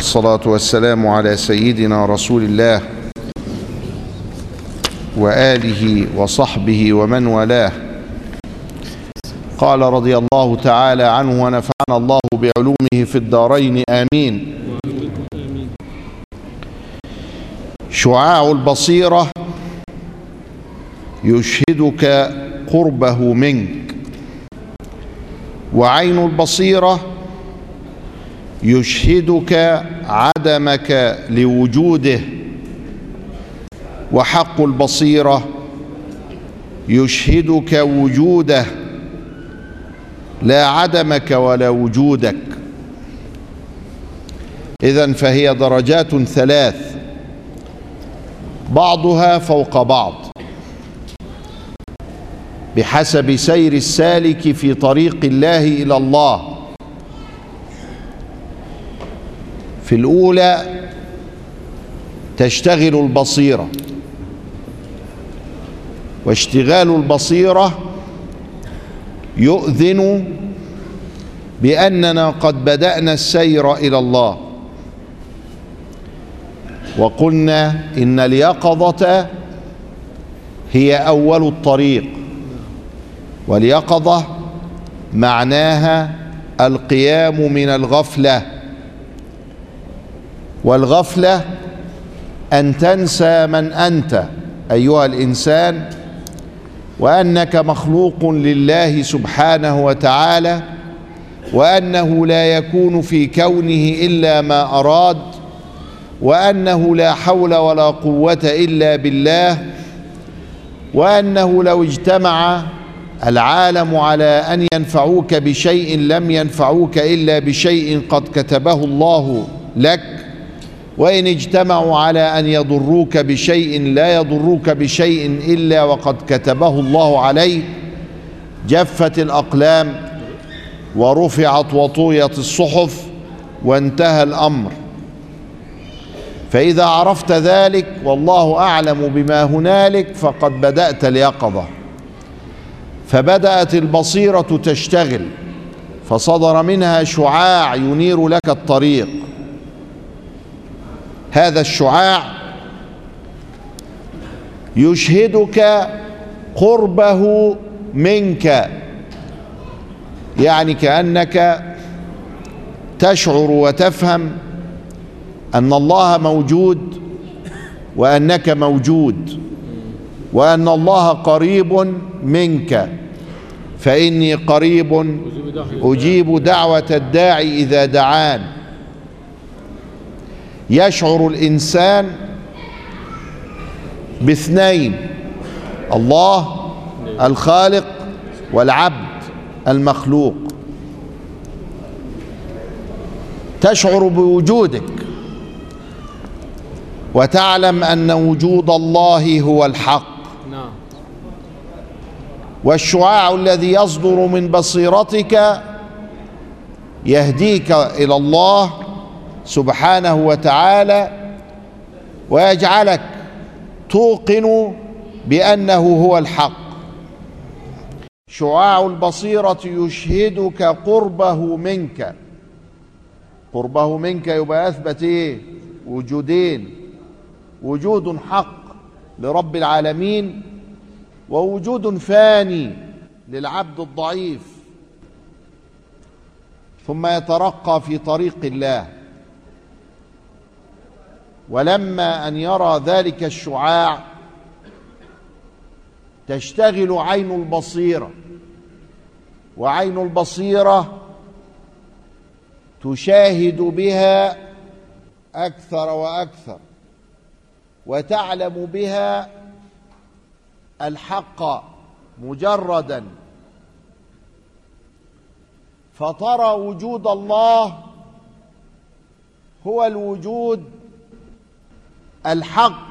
والصلاة والسلام على سيدنا رسول الله وآله وصحبه ومن والاه. قال رضي الله تعالى عنه ونفعنا الله بعلومه في الدارين آمين. شعاع البصيرة يشهدك قربه منك وعين البصيرة يشهدك عدمك لوجوده. وحق البصيرة يشهدك وجوده. لا عدمك ولا وجودك. إذا فهي درجات ثلاث. بعضها فوق بعض. بحسب سير السالك في طريق الله إلى الله. في الأولى تشتغل البصيرة. واشتغال البصيرة يؤذن بأننا قد بدأنا السير إلى الله. وقلنا إن اليقظة هي أول الطريق. واليقظة معناها القيام من الغفلة. والغفلة أن تنسى من أنت أيها الإنسان وأنك مخلوق لله سبحانه وتعالى وأنه لا يكون في كونه إلا ما أراد وأنه لا حول ولا قوة إلا بالله وأنه لو اجتمع العالم على أن ينفعوك بشيء لم ينفعوك إلا بشيء قد كتبه الله لك وإن اجتمعوا على أن يضروك بشيء لا يضروك بشيء إلا وقد كتبه الله عليك جفت الأقلام ورفعت وطويت الصحف وانتهى الأمر. فإذا عرفت ذلك والله أعلم بما هنالك فقد بدأت اليقظة. فبدأت البصيرة تشتغل فصدر منها شعاع ينير لك الطريق. هذا الشعاع يشهدك قربه منك يعني كأنك تشعر وتفهم أن الله موجود وأنك موجود وأن الله قريب منك فإني قريب أجيب دعوة الداعي إذا دعان. يشعر الإنسان باثنين الله الخالق والعبد المخلوق. تشعر بوجودك وتعلم أن وجود الله هو الحق. نعم. والشعاع الذي يصدر من بصيرتك يهديك إلى الله سبحانه وتعالى ويجعلك توقن بأنه هو الحق. شعاع البصيرة يشهدك قربه منك. قربه منك يبقى أثبت إيه؟ وجودين. وجود حق لرب العالمين ووجود فاني للعبد الضعيف. ثم يترقى في طريق الله. ولما أن يرى ذلك الشعاع تشتغل عين البصيرة وعين البصيرة تشاهد بها أكثر وأكثر وتعلم بها الحق مجردا. فترى وجود الله هو الوجود الحق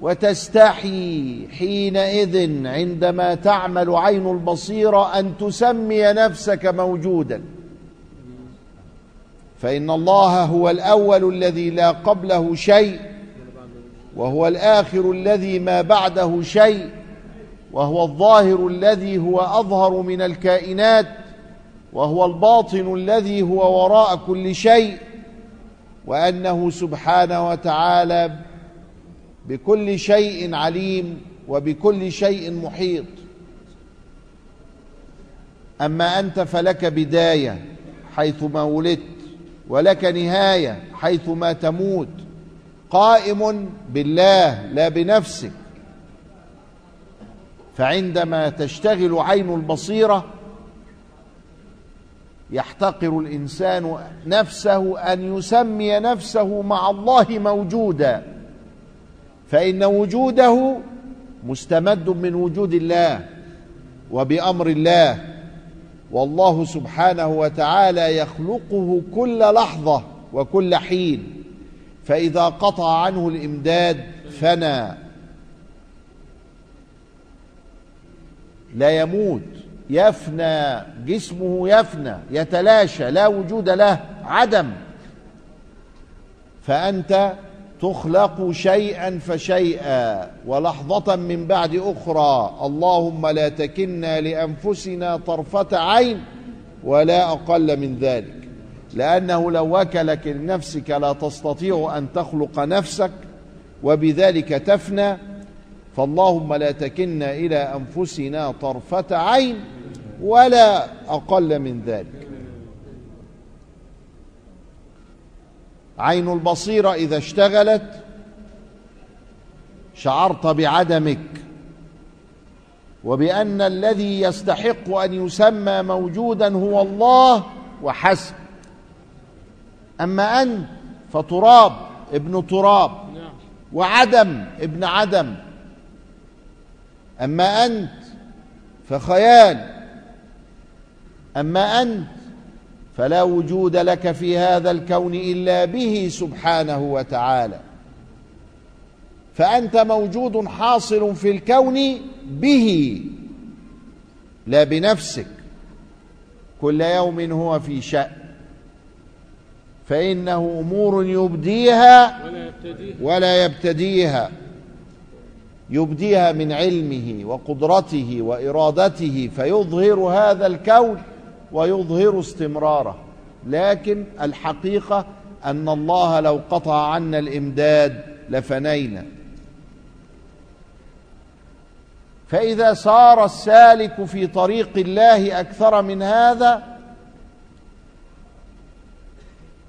وتستحي حينئذ عندما تعمل عين البصيرة أن تسمي نفسك موجودا. فإن الله هو الأول الذي لا قبله شيء وهو الآخر الذي ما بعده شيء وهو الظاهر الذي هو أظهر من الكائنات وهو الباطن الذي هو وراء كل شيء. وأنه سبحانه وتعالى بكل شيء عليم وبكل شيء محيط. أما أنت فلك بداية حيث ما ولدت ولك نهاية حيث ما تموت. قائم بالله لا بنفسك. فعندما تشتغل عين البصيرة يحتقر الإنسان نفسه أن يسمي نفسه مع الله موجودا فإن وجوده مستمد من وجود الله وبأمر الله والله سبحانه وتعالى يخلقه كل لحظة وكل حين فإذا قطع عنه الإمداد فنى. لا يموت. يفنى جسمه يفنى يتلاشى لا وجود له عدم. فأنت تخلق شيئا فشيئا ولحظة من بعد أخرى. اللهم لا تكلنا لأنفسنا طرفة عين ولا أقل من ذلك. لأنه لو وكلك لنفسك لا تستطيع أن تخلق نفسك وبذلك تفنى. فاللهم لا تكلنا إلى أنفسنا طرفة عين ولا أقل من ذلك. عين البصيرة إذا اشتغلت شعرت بعدمك وبأن الذي يستحق أن يسمى موجودا هو الله وحسب. أما أنت فتراب ابن تراب وعدم ابن عدم أما أنت فخيال. أما أنت فلا وجود لك في هذا الكون إلا به سبحانه وتعالى. فأنت موجود حاصل في الكون به لا بنفسك. كل يوم هو في شأن. فإنه أمور يبديها ولا يبتديها. يبديها من علمه وقدرته وإرادته فيظهر هذا الكون ويظهر استمراره. لكن الحقيقة أن الله لو قطع عنا الإمداد لفنينا. فإذا سار السالك في طريق الله أكثر من هذا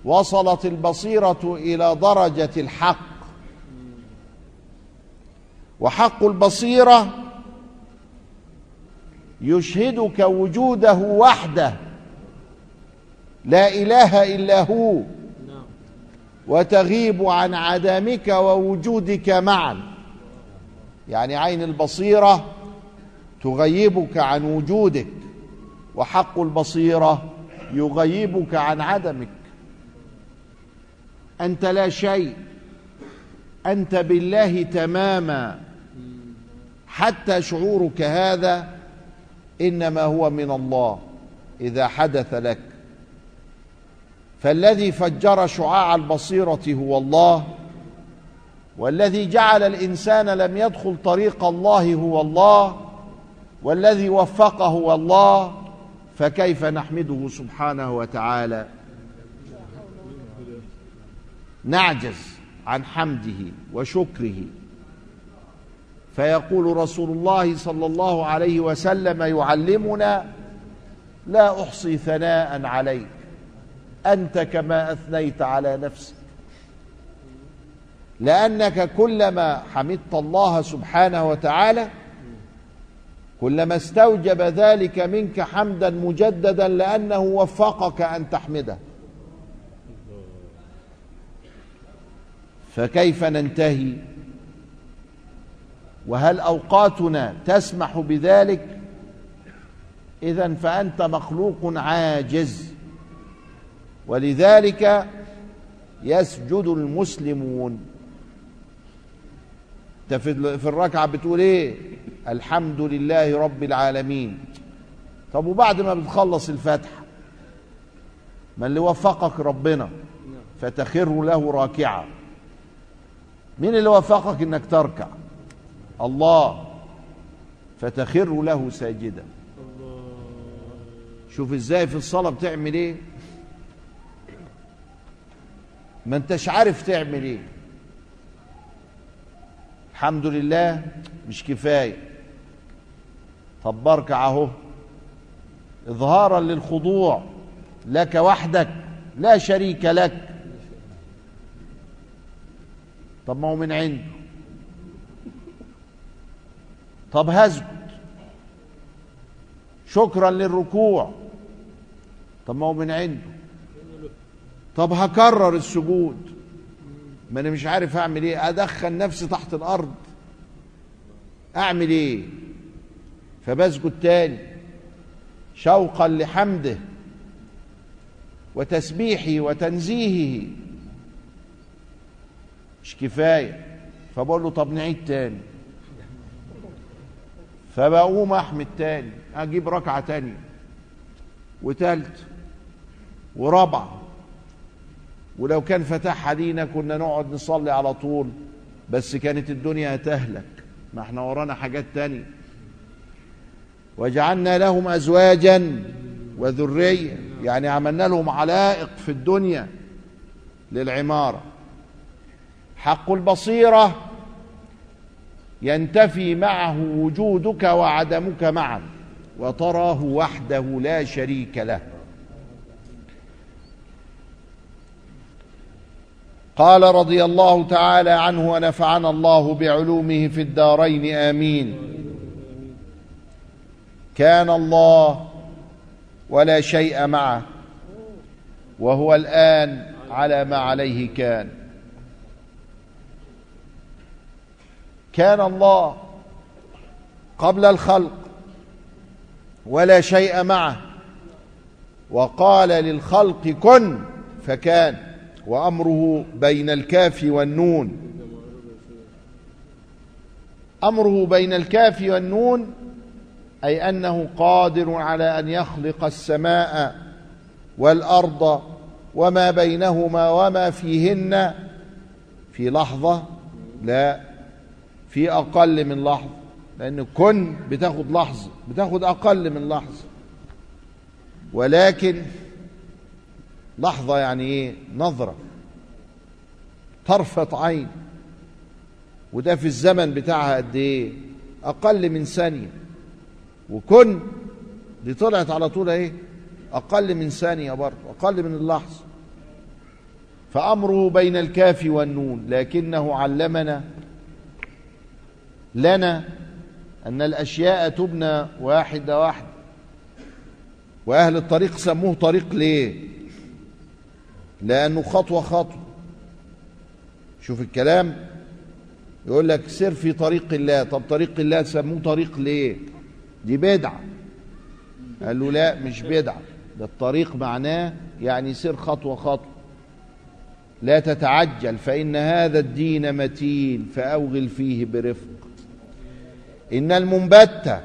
وصلت البصيرة إلى درجة الحق. وحق البصيرة يشهدك وجوده وحده. لا إله إلا هو. وتغيب عن عدمك ووجودك معا. يعني عين البصيرة تغيبك عن وجودك وحق البصيرة يغيبك عن عدمك. أنت لا شيء. أنت بالله تماما. حتى شعورك هذا إنما هو من الله إذا حدث لك. فالذي فجر شعاع البصيرة هو الله والذي جعل الإنسان لم يدخل طريق الله هو الله والذي وفقه هو الله فكيف نحمده سبحانه وتعالى؟ نعجز عن حمده وشكره. فيقول رسول الله صلى الله عليه وسلم يعلمنا لا أحصي ثناء عليك أنت كما أثنيت على نفسك. لأنك كلما حمدت الله سبحانه وتعالى كلما استوجب ذلك منك حمدا مجددا لأنه وفقك أن تحمده. فكيف ننتهي؟ وهل أوقاتنا تسمح بذلك؟ اذا فأنت مخلوق عاجز. ولذلك يسجد المسلمون. أنت في الركعة بتقول إيه؟ الحمد لله رب العالمين. طب وبعد ما بتخلص الفاتحه ما اللي وفقك ربنا فتخر له راكعا مين اللي وفقك؟ إنك تركع. الله فتخر له ساجدا. شوف إزاي في الصلاة بتعمل إيه؟ ما انتش عارف تعمل إيه. الحمد لله مش كفاية. طب بركع اهو. إظهارا للخضوع. لك وحدك. لا شريك لك. طب ما هو من عنده طب هسجد شكرا للركوع. طب ما هو من عنده. طب هكرر السجود. ما أنا مش عارف أعمل إيه. أدخل نفسي تحت الأرض. أعمل إيه؟ فبسجد تاني. شوقا لحمده. وتسبيحه وتنزيهه. مش كفاية. فبقول له طب نعيد تاني. فبقوم احمد تاني أجيب ركعة تانيه وتالت ورابعه ولو كان فتح دينا كنا نقعد نصلي على طول بس كانت الدنيا هتهلك ما إحنا ورانا حاجات تانية. وجعلنا لهم ازواجا وذرية يعني عملنا لهم علائق في الدنيا للعمارة. حق البصيرة ينتفي معه وجودك وعدمك معا وتراه وحده لا شريك له. قال رضي الله تعالى عنه ونفعنا الله بعلومه في الدارين آمين. كان الله ولا شيء معه وهو الآن على ما عليه كان. كان الله قبل الخلق ولا شيء معه. وقال للخلق كن فكان. وأمره بين الكاف والنون. أمره بين الكاف والنون أي أنه قادر على أن يخلق السماء والأرض وما بينهما وما فيهن في لحظة لا في أقل من لحظة لأن كن بتاخد لحظة بتاخد أقل من لحظة. ولكن لحظة يعني إيه؟ نظرة. طرفه عين. وده في الزمن بتاعها قد إيه؟ أقل من ثانية. وكن دي طلعت على طول إيه؟ أقل من ثانية برضه أقل من اللحظة. فأمره بين الكاف والنون لكنه علمنا لنا أن الأشياء تبنى واحدة واحدة. وأهل الطريق سموه طريق ليه؟ لأنه خطوة خطوة. شوف الكلام يقول لك سر في طريق الله. طب طريق الله سموه طريق ليه؟ دي بدعة. قال له لا مش بدعة. ده الطريق معناه يعني سير خطوة خطوة. لا تتعجل فإن هذا الدين متين فأوغل فيه برفق. إن المنبت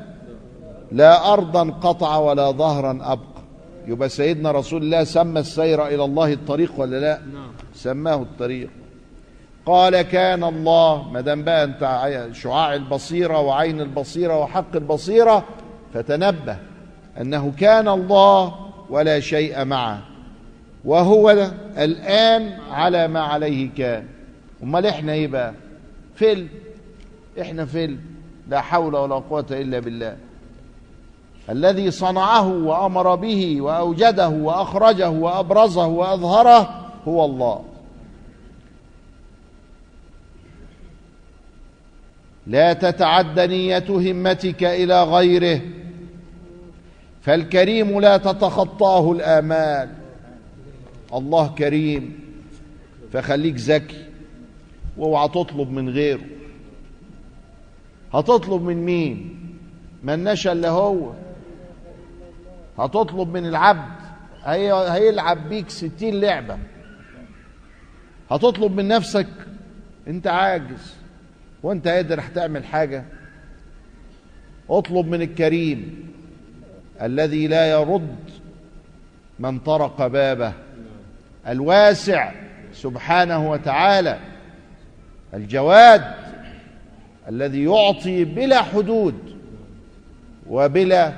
لا أرضا قطع ولا ظهرا أبقى. يبقى سيدنا رسول الله سمى السير إلى الله الطريق ولا لا؟ سماه الطريق. قال كان الله ما دام بقى أنت شعاع البصيرة وعين البصيرة وحق البصيرة فتنبه أنه كان الله ولا شيء معه. وهو الآن على ما عليه كان. أمال إحنا إيه بقى؟ فيلم. إحنا فيلم. لا حول ولا قوة إلا بالله. الذي صنعه وأمر به وأوجده وأخرجه وأبرزه وأظهره هو الله. لا تتعد نية همتك إلى غيره فالكريم لا تتخطاه الآمال. الله كريم فخليك ذكي واوعى تطلب من غيره. هتطلب من مين؟ من نشأ الا هو. هتطلب من العبد. هي هيلعب بيك ستين لعبة. هتطلب من نفسك انت عاجز وانت قادر هتعمل حاجة. اطلب من الكريم الذي لا يرد من طرق بابه. الواسع سبحانه وتعالى. الجواد الذي يعطي بلا حدود وبلا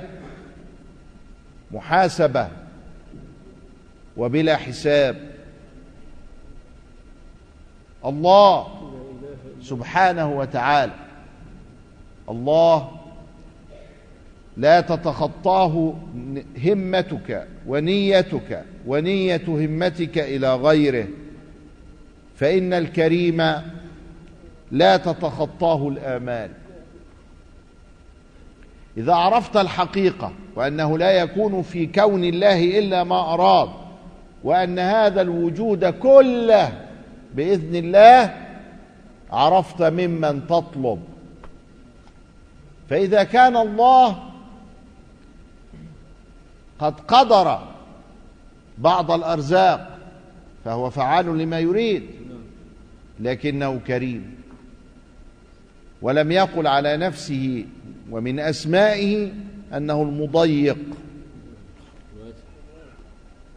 محاسبة وبلا حساب. الله سبحانه وتعالى الله لا تتخطاه همتك ونيتك ونية همتك إلى غيره فإن الكريم لا تتخطاه الآمال. إذا عرفت الحقيقة وأنه لا يكون في كون الله إلا ما أراد وأن هذا الوجود كله بإذن الله عرفت ممن تطلب. فإذا كان الله قد قدر بعض الأرزاق فهو فعال لما يريد لكنه كريم. ولم يقل على نفسه ومن أسمائه أنه المضيق.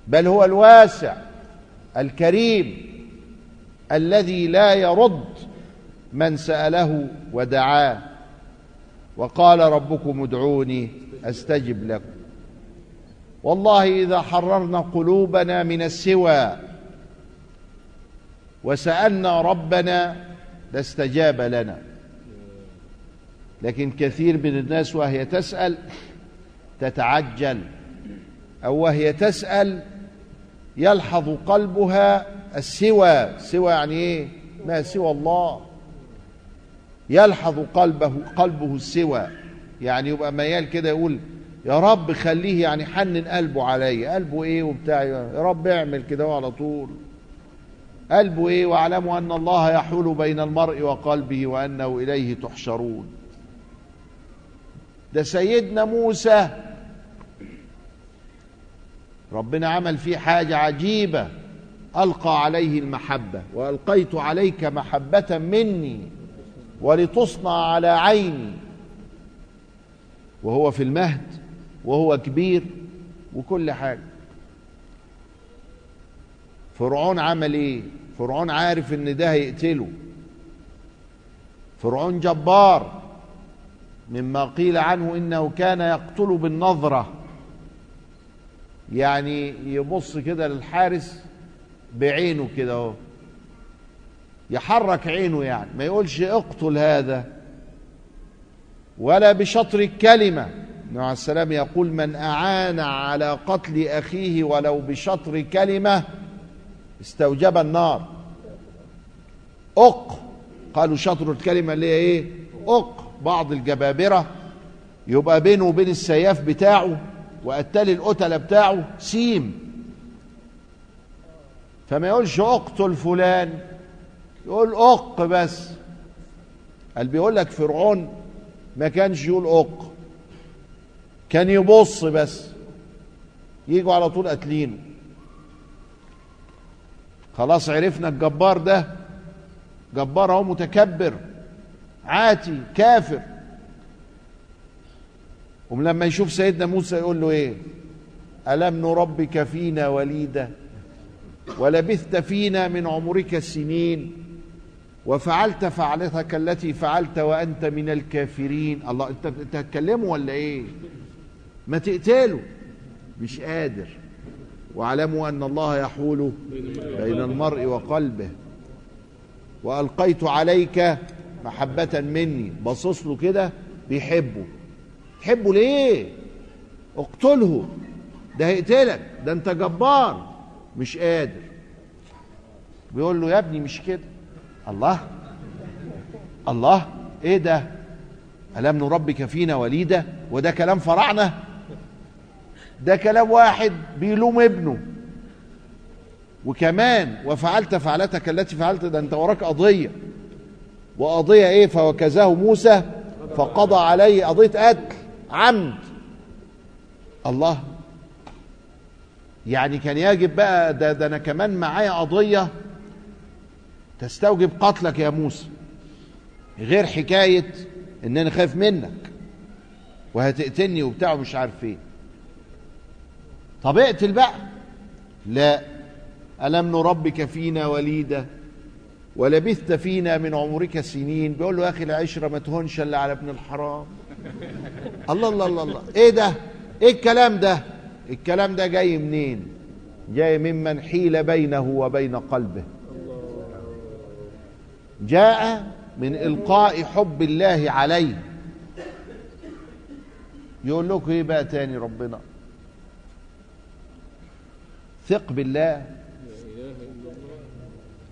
بل هو الواسع الكريم الذي لا يرد من سأله ودعاه. وقال ربكم ادعوني أستجب لكم. والله إذا حررنا قلوبنا من السوى وسألنا ربنا لاستجاب لنا. لكن كثير من الناس وهي تسأل تتعجل أو وهي تسأل يلحظ قلبها السوى سوى يعني إيه؟ ما سوى الله. يلحظ قلبه قلبه السوى. يعني يبقى ميال كده يقول يا رب خليه يعني حنن قلبه عليا. قلبه إيه وبتاع؟ يا رب اعمل كده على طول. قلبه إيه؟ واعلموا أن الله يحول بين المرء وقلبه وأنه إليه تحشرون. ده سيدنا موسى. ربنا عمل فيه حاجة عجيبة. ألقى عليه المحبة. وألقيت عليك محبة مني. ولتصنع على عيني. وهو في المهد. وهو كبير. وكل حاجة. فرعون عمل إيه؟ فرعون عارف إن ده هيقتله. فرعون جبار. مما قيل عنه إنه كان يقتل بالنظرة. يعني يبص كده للحارس بعينه كده أهو. يحرك عينه يعني. ما يقولش اقتل هذا. ولا بشطر الكلمة. النبي عليه السلام يقول من أعان على قتل أخيه ولو بشطر كلمة استوجب النار. أق. قالوا شطر الكلمة اللي هي إيه؟ أق. بعض الجبابرة يبقى بينه وبين السياف بتاعه وقتال القتلة بتاعه سيم. فما يقولش أقتل فلان يقول أق بس. قال بيقول لك فرعون ما كانش يقول أق كان يبص بس. يجوا على طول قاتلينه خلاص عرفنا الجبار ده جبار أهو متكبر. عاتي كافر. ولما يشوف سيدنا موسى يقول له إيه؟ ألم نربك فينا وليدا؟ ولبثت فينا من عمرك سنين. وفعلت فعلتك التي فعلت وأنت من الكافرين. الله أنت أنت هتكلمه ولا إيه؟ ما تقتله. مش قادر. واعلموا أن الله يحول بين المرء وقلبه. وألقيت عليك محبة مني بصص له كده بيحبه. تحبه ليه؟ اقتله. ده هيقتلك. ده انت جبار. مش قادر. بيقول له يا ابني مش كده. الله. الله. إيه ده؟ ألم نربك فينا وليدة وده كلام فراعنة ده كلام واحد بيلوم ابنه. وكمان وفعلت فعلتك التي فعلت ده انت وراك قضية. وقضية إيه؟ فوكزاه موسى فقضى عليه قضية قتل عمد. الله. يعني كان يجب بقى ده, ده أنا كمان معايا قضية تستوجب قتلك يا موسى. غير حكاية ان أنا خايف منك. وهتقتلني وبتاع ومش عارف إيه. طب اقتل بقى. لا. ألم نربك فينا وليدا؟ ولبثت فينا من عمرك سنين. بيقول له يا أخي العشرة ما تهونش إلا على ابن الحرام. الله الله الله الله. إيه ده؟ إيه الكلام ده؟ الكلام ده جاي منين؟ جاي ممن حيل بينه وبين قلبه. جاء من إلقاء حب الله عليه. يقول لكم إيه بقى تاني ربنا؟ ثق بالله.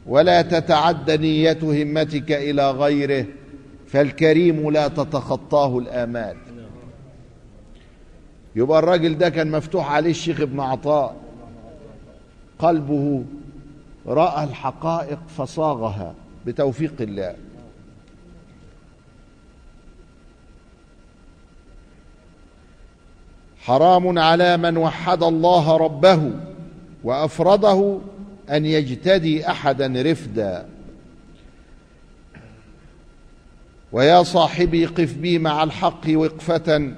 ولا تتعد نية همتك إلى غيره فالكريم لا تتخطاه الآمال. يبقى الراجل ده كان مفتوح عليه الشيخ ابن عطاء. قلبه رأى الحقائق فصاغها بتوفيق الله. حرام على من وحد الله ربه وأفرده أن يجتدي أحدا رفدا. ويا صاحبي قف بي مع الحق وقفة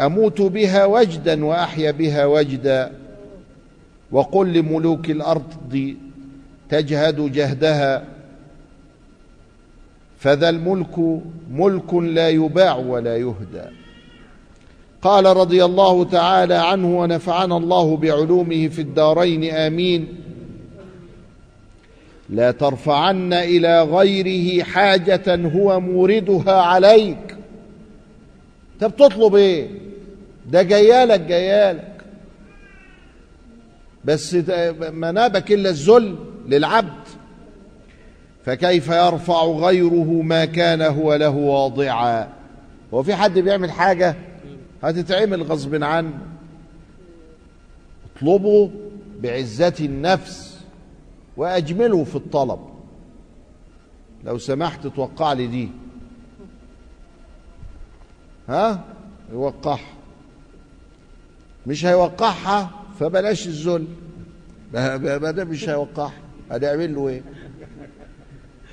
أموت بها وجدا وأحيا بها وجدا. وقل لملوك الأرض تجهد جهدها فذا الملك ملك لا يباع ولا يهدى. قال رضي الله تعالى عنه ونفعنا الله بعلومه في الدارين آمين. لا ترفعن إلى غيره حاجة هو موردها عليك. انت بتطلب إيه؟ ده جيالك جيالك. بس ما نابك إلا الذل للعبد. فكيف يرفع غيره ما كان هو له واضعا؟ هو في حد بيعمل حاجة؟ هتتعمل غصب عنه. اطلبوا بعزة النفس. وأجملوا في الطلب. لو سمحت توقع لي دي. ها؟ يوقعها مش هيوقعها فبلاش الذل. ما ده مش هيوقعها هنعمل له إيه؟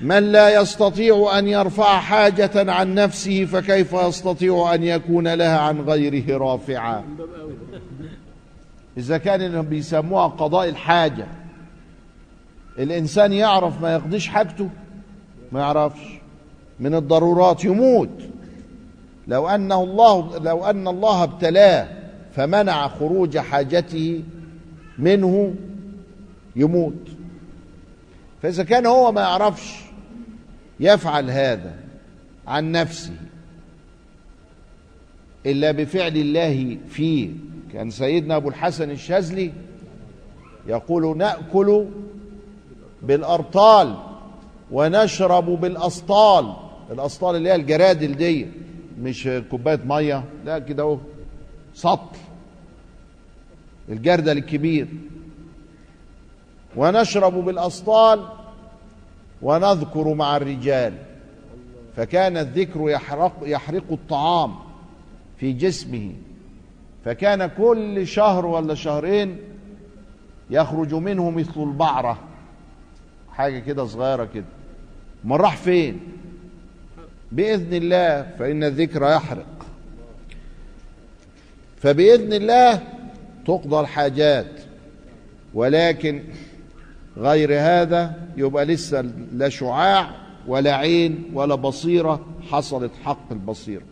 من لا يستطيع أن يرفع حاجة عن نفسه فكيف يستطيع أن يكون لها عن غيره رافعا؟ إذا كان بيسموها قضاء الحاجة. الإنسان يعرف ما يقضيش حاجته ما يعرفش. من الضرورات يموت. لو أنه الله لو أن الله ابتلاه فمنع خروج حاجته منه يموت. فإذا كان هو ما يعرفش يفعل هذا عن نفسه إلا بفعل الله فيه كان سيدنا أبو الحسن الشاذلي يقول نأكل بالأرطال ونشرب بالأسطال. الأسطال اللي هي الجرادل دي مش كوباية مية لا كده أهو. سطل. الجردل الكبير. ونشرب بالأسطال ونذكر مع الرجال. فكان الذكر يحرق يحرق الطعام في جسمه. فكان كل شهر ولا شهرين يخرج منه مثل البعرة. حاجة كده صغيرة كده. ما راح فين؟ بإذن الله فإن الذكر يحرق. فبإذن الله تقضى الحاجات ولكن غير هذا يبقى لسه لا شعاع ولا عين ولا بصيرة حصلت حق البصيرة.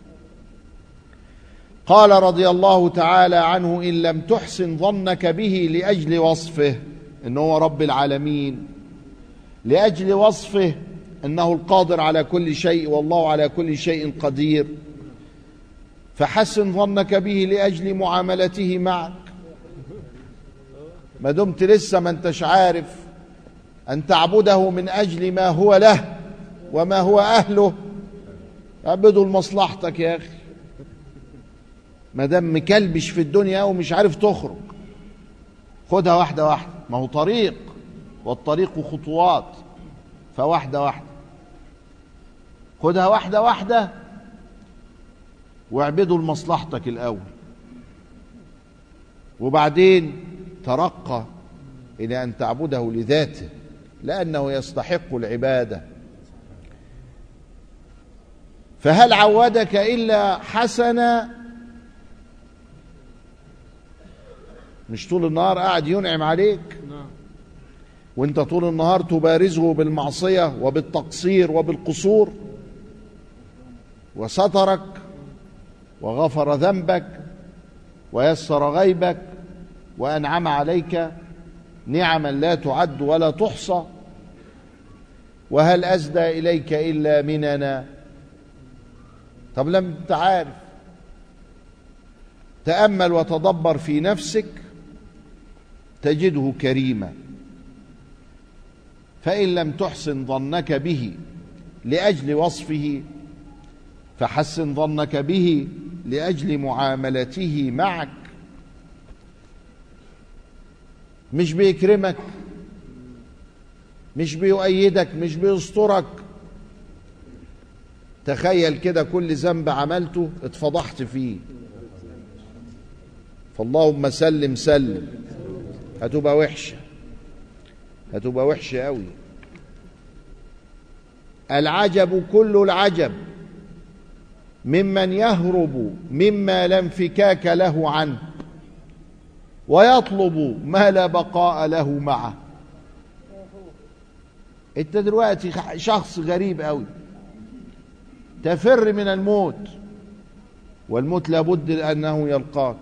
قال رضي الله تعالى عنه إن لم تحسن ظنك به لأجل وصفه إنه هو رب العالمين. لأجل وصفه أنه القادر على كل شيء والله على كل شيء قدير. فحسن ظنك به لأجل معاملته معك. ما دمت لسه ما انتش عارف أن تعبده من أجل ما هو له وما هو أهله. اعبده لمصلحتك يا أخي. ما دام مكلبش في الدنيا ومش عارف تخرج. خدها واحدة واحدة. ما هو طريق. والطريق خطوات فواحدة واحدة. خدها واحدة واحدة واعبده لمصلحتك الأول. وبعدين ترقى إلى أن تعبده لذاته لأنه يستحق العبادة. فهل عودك إلا حسنا مش طول النهار قاعد ينعم عليك؟ وانت طول النهار تبارزه بالمعصية وبالتقصير وبالقصور. وسترك وغفر ذنبك ويسر غيبك وأنعم عليك نعما لا تعد ولا تحصى. وهل أسدى إليك إلا مننا؟ طب لم انت عارف تأمل وتدبر في نفسك تجده كريما. فإن لم تحسن ظنك به لأجل وصفه فحسن ظنك به لأجل معاملته معك. مش بيكرمك مش بيؤيدك مش بيسترك. تخيل كده كل ذنب عملته اتفضحت فيه. فاللهم سلم سلم هتبقى وحشة. هتبقى وحشة قوي العجب كل العجب. ممن يهرب مما لا انفكاك له عنه ويطلب ما لا بقاء له معه. انت دلوقتي شخص غريب قوي تفر من الموت والموت لابد أنه يلقاك.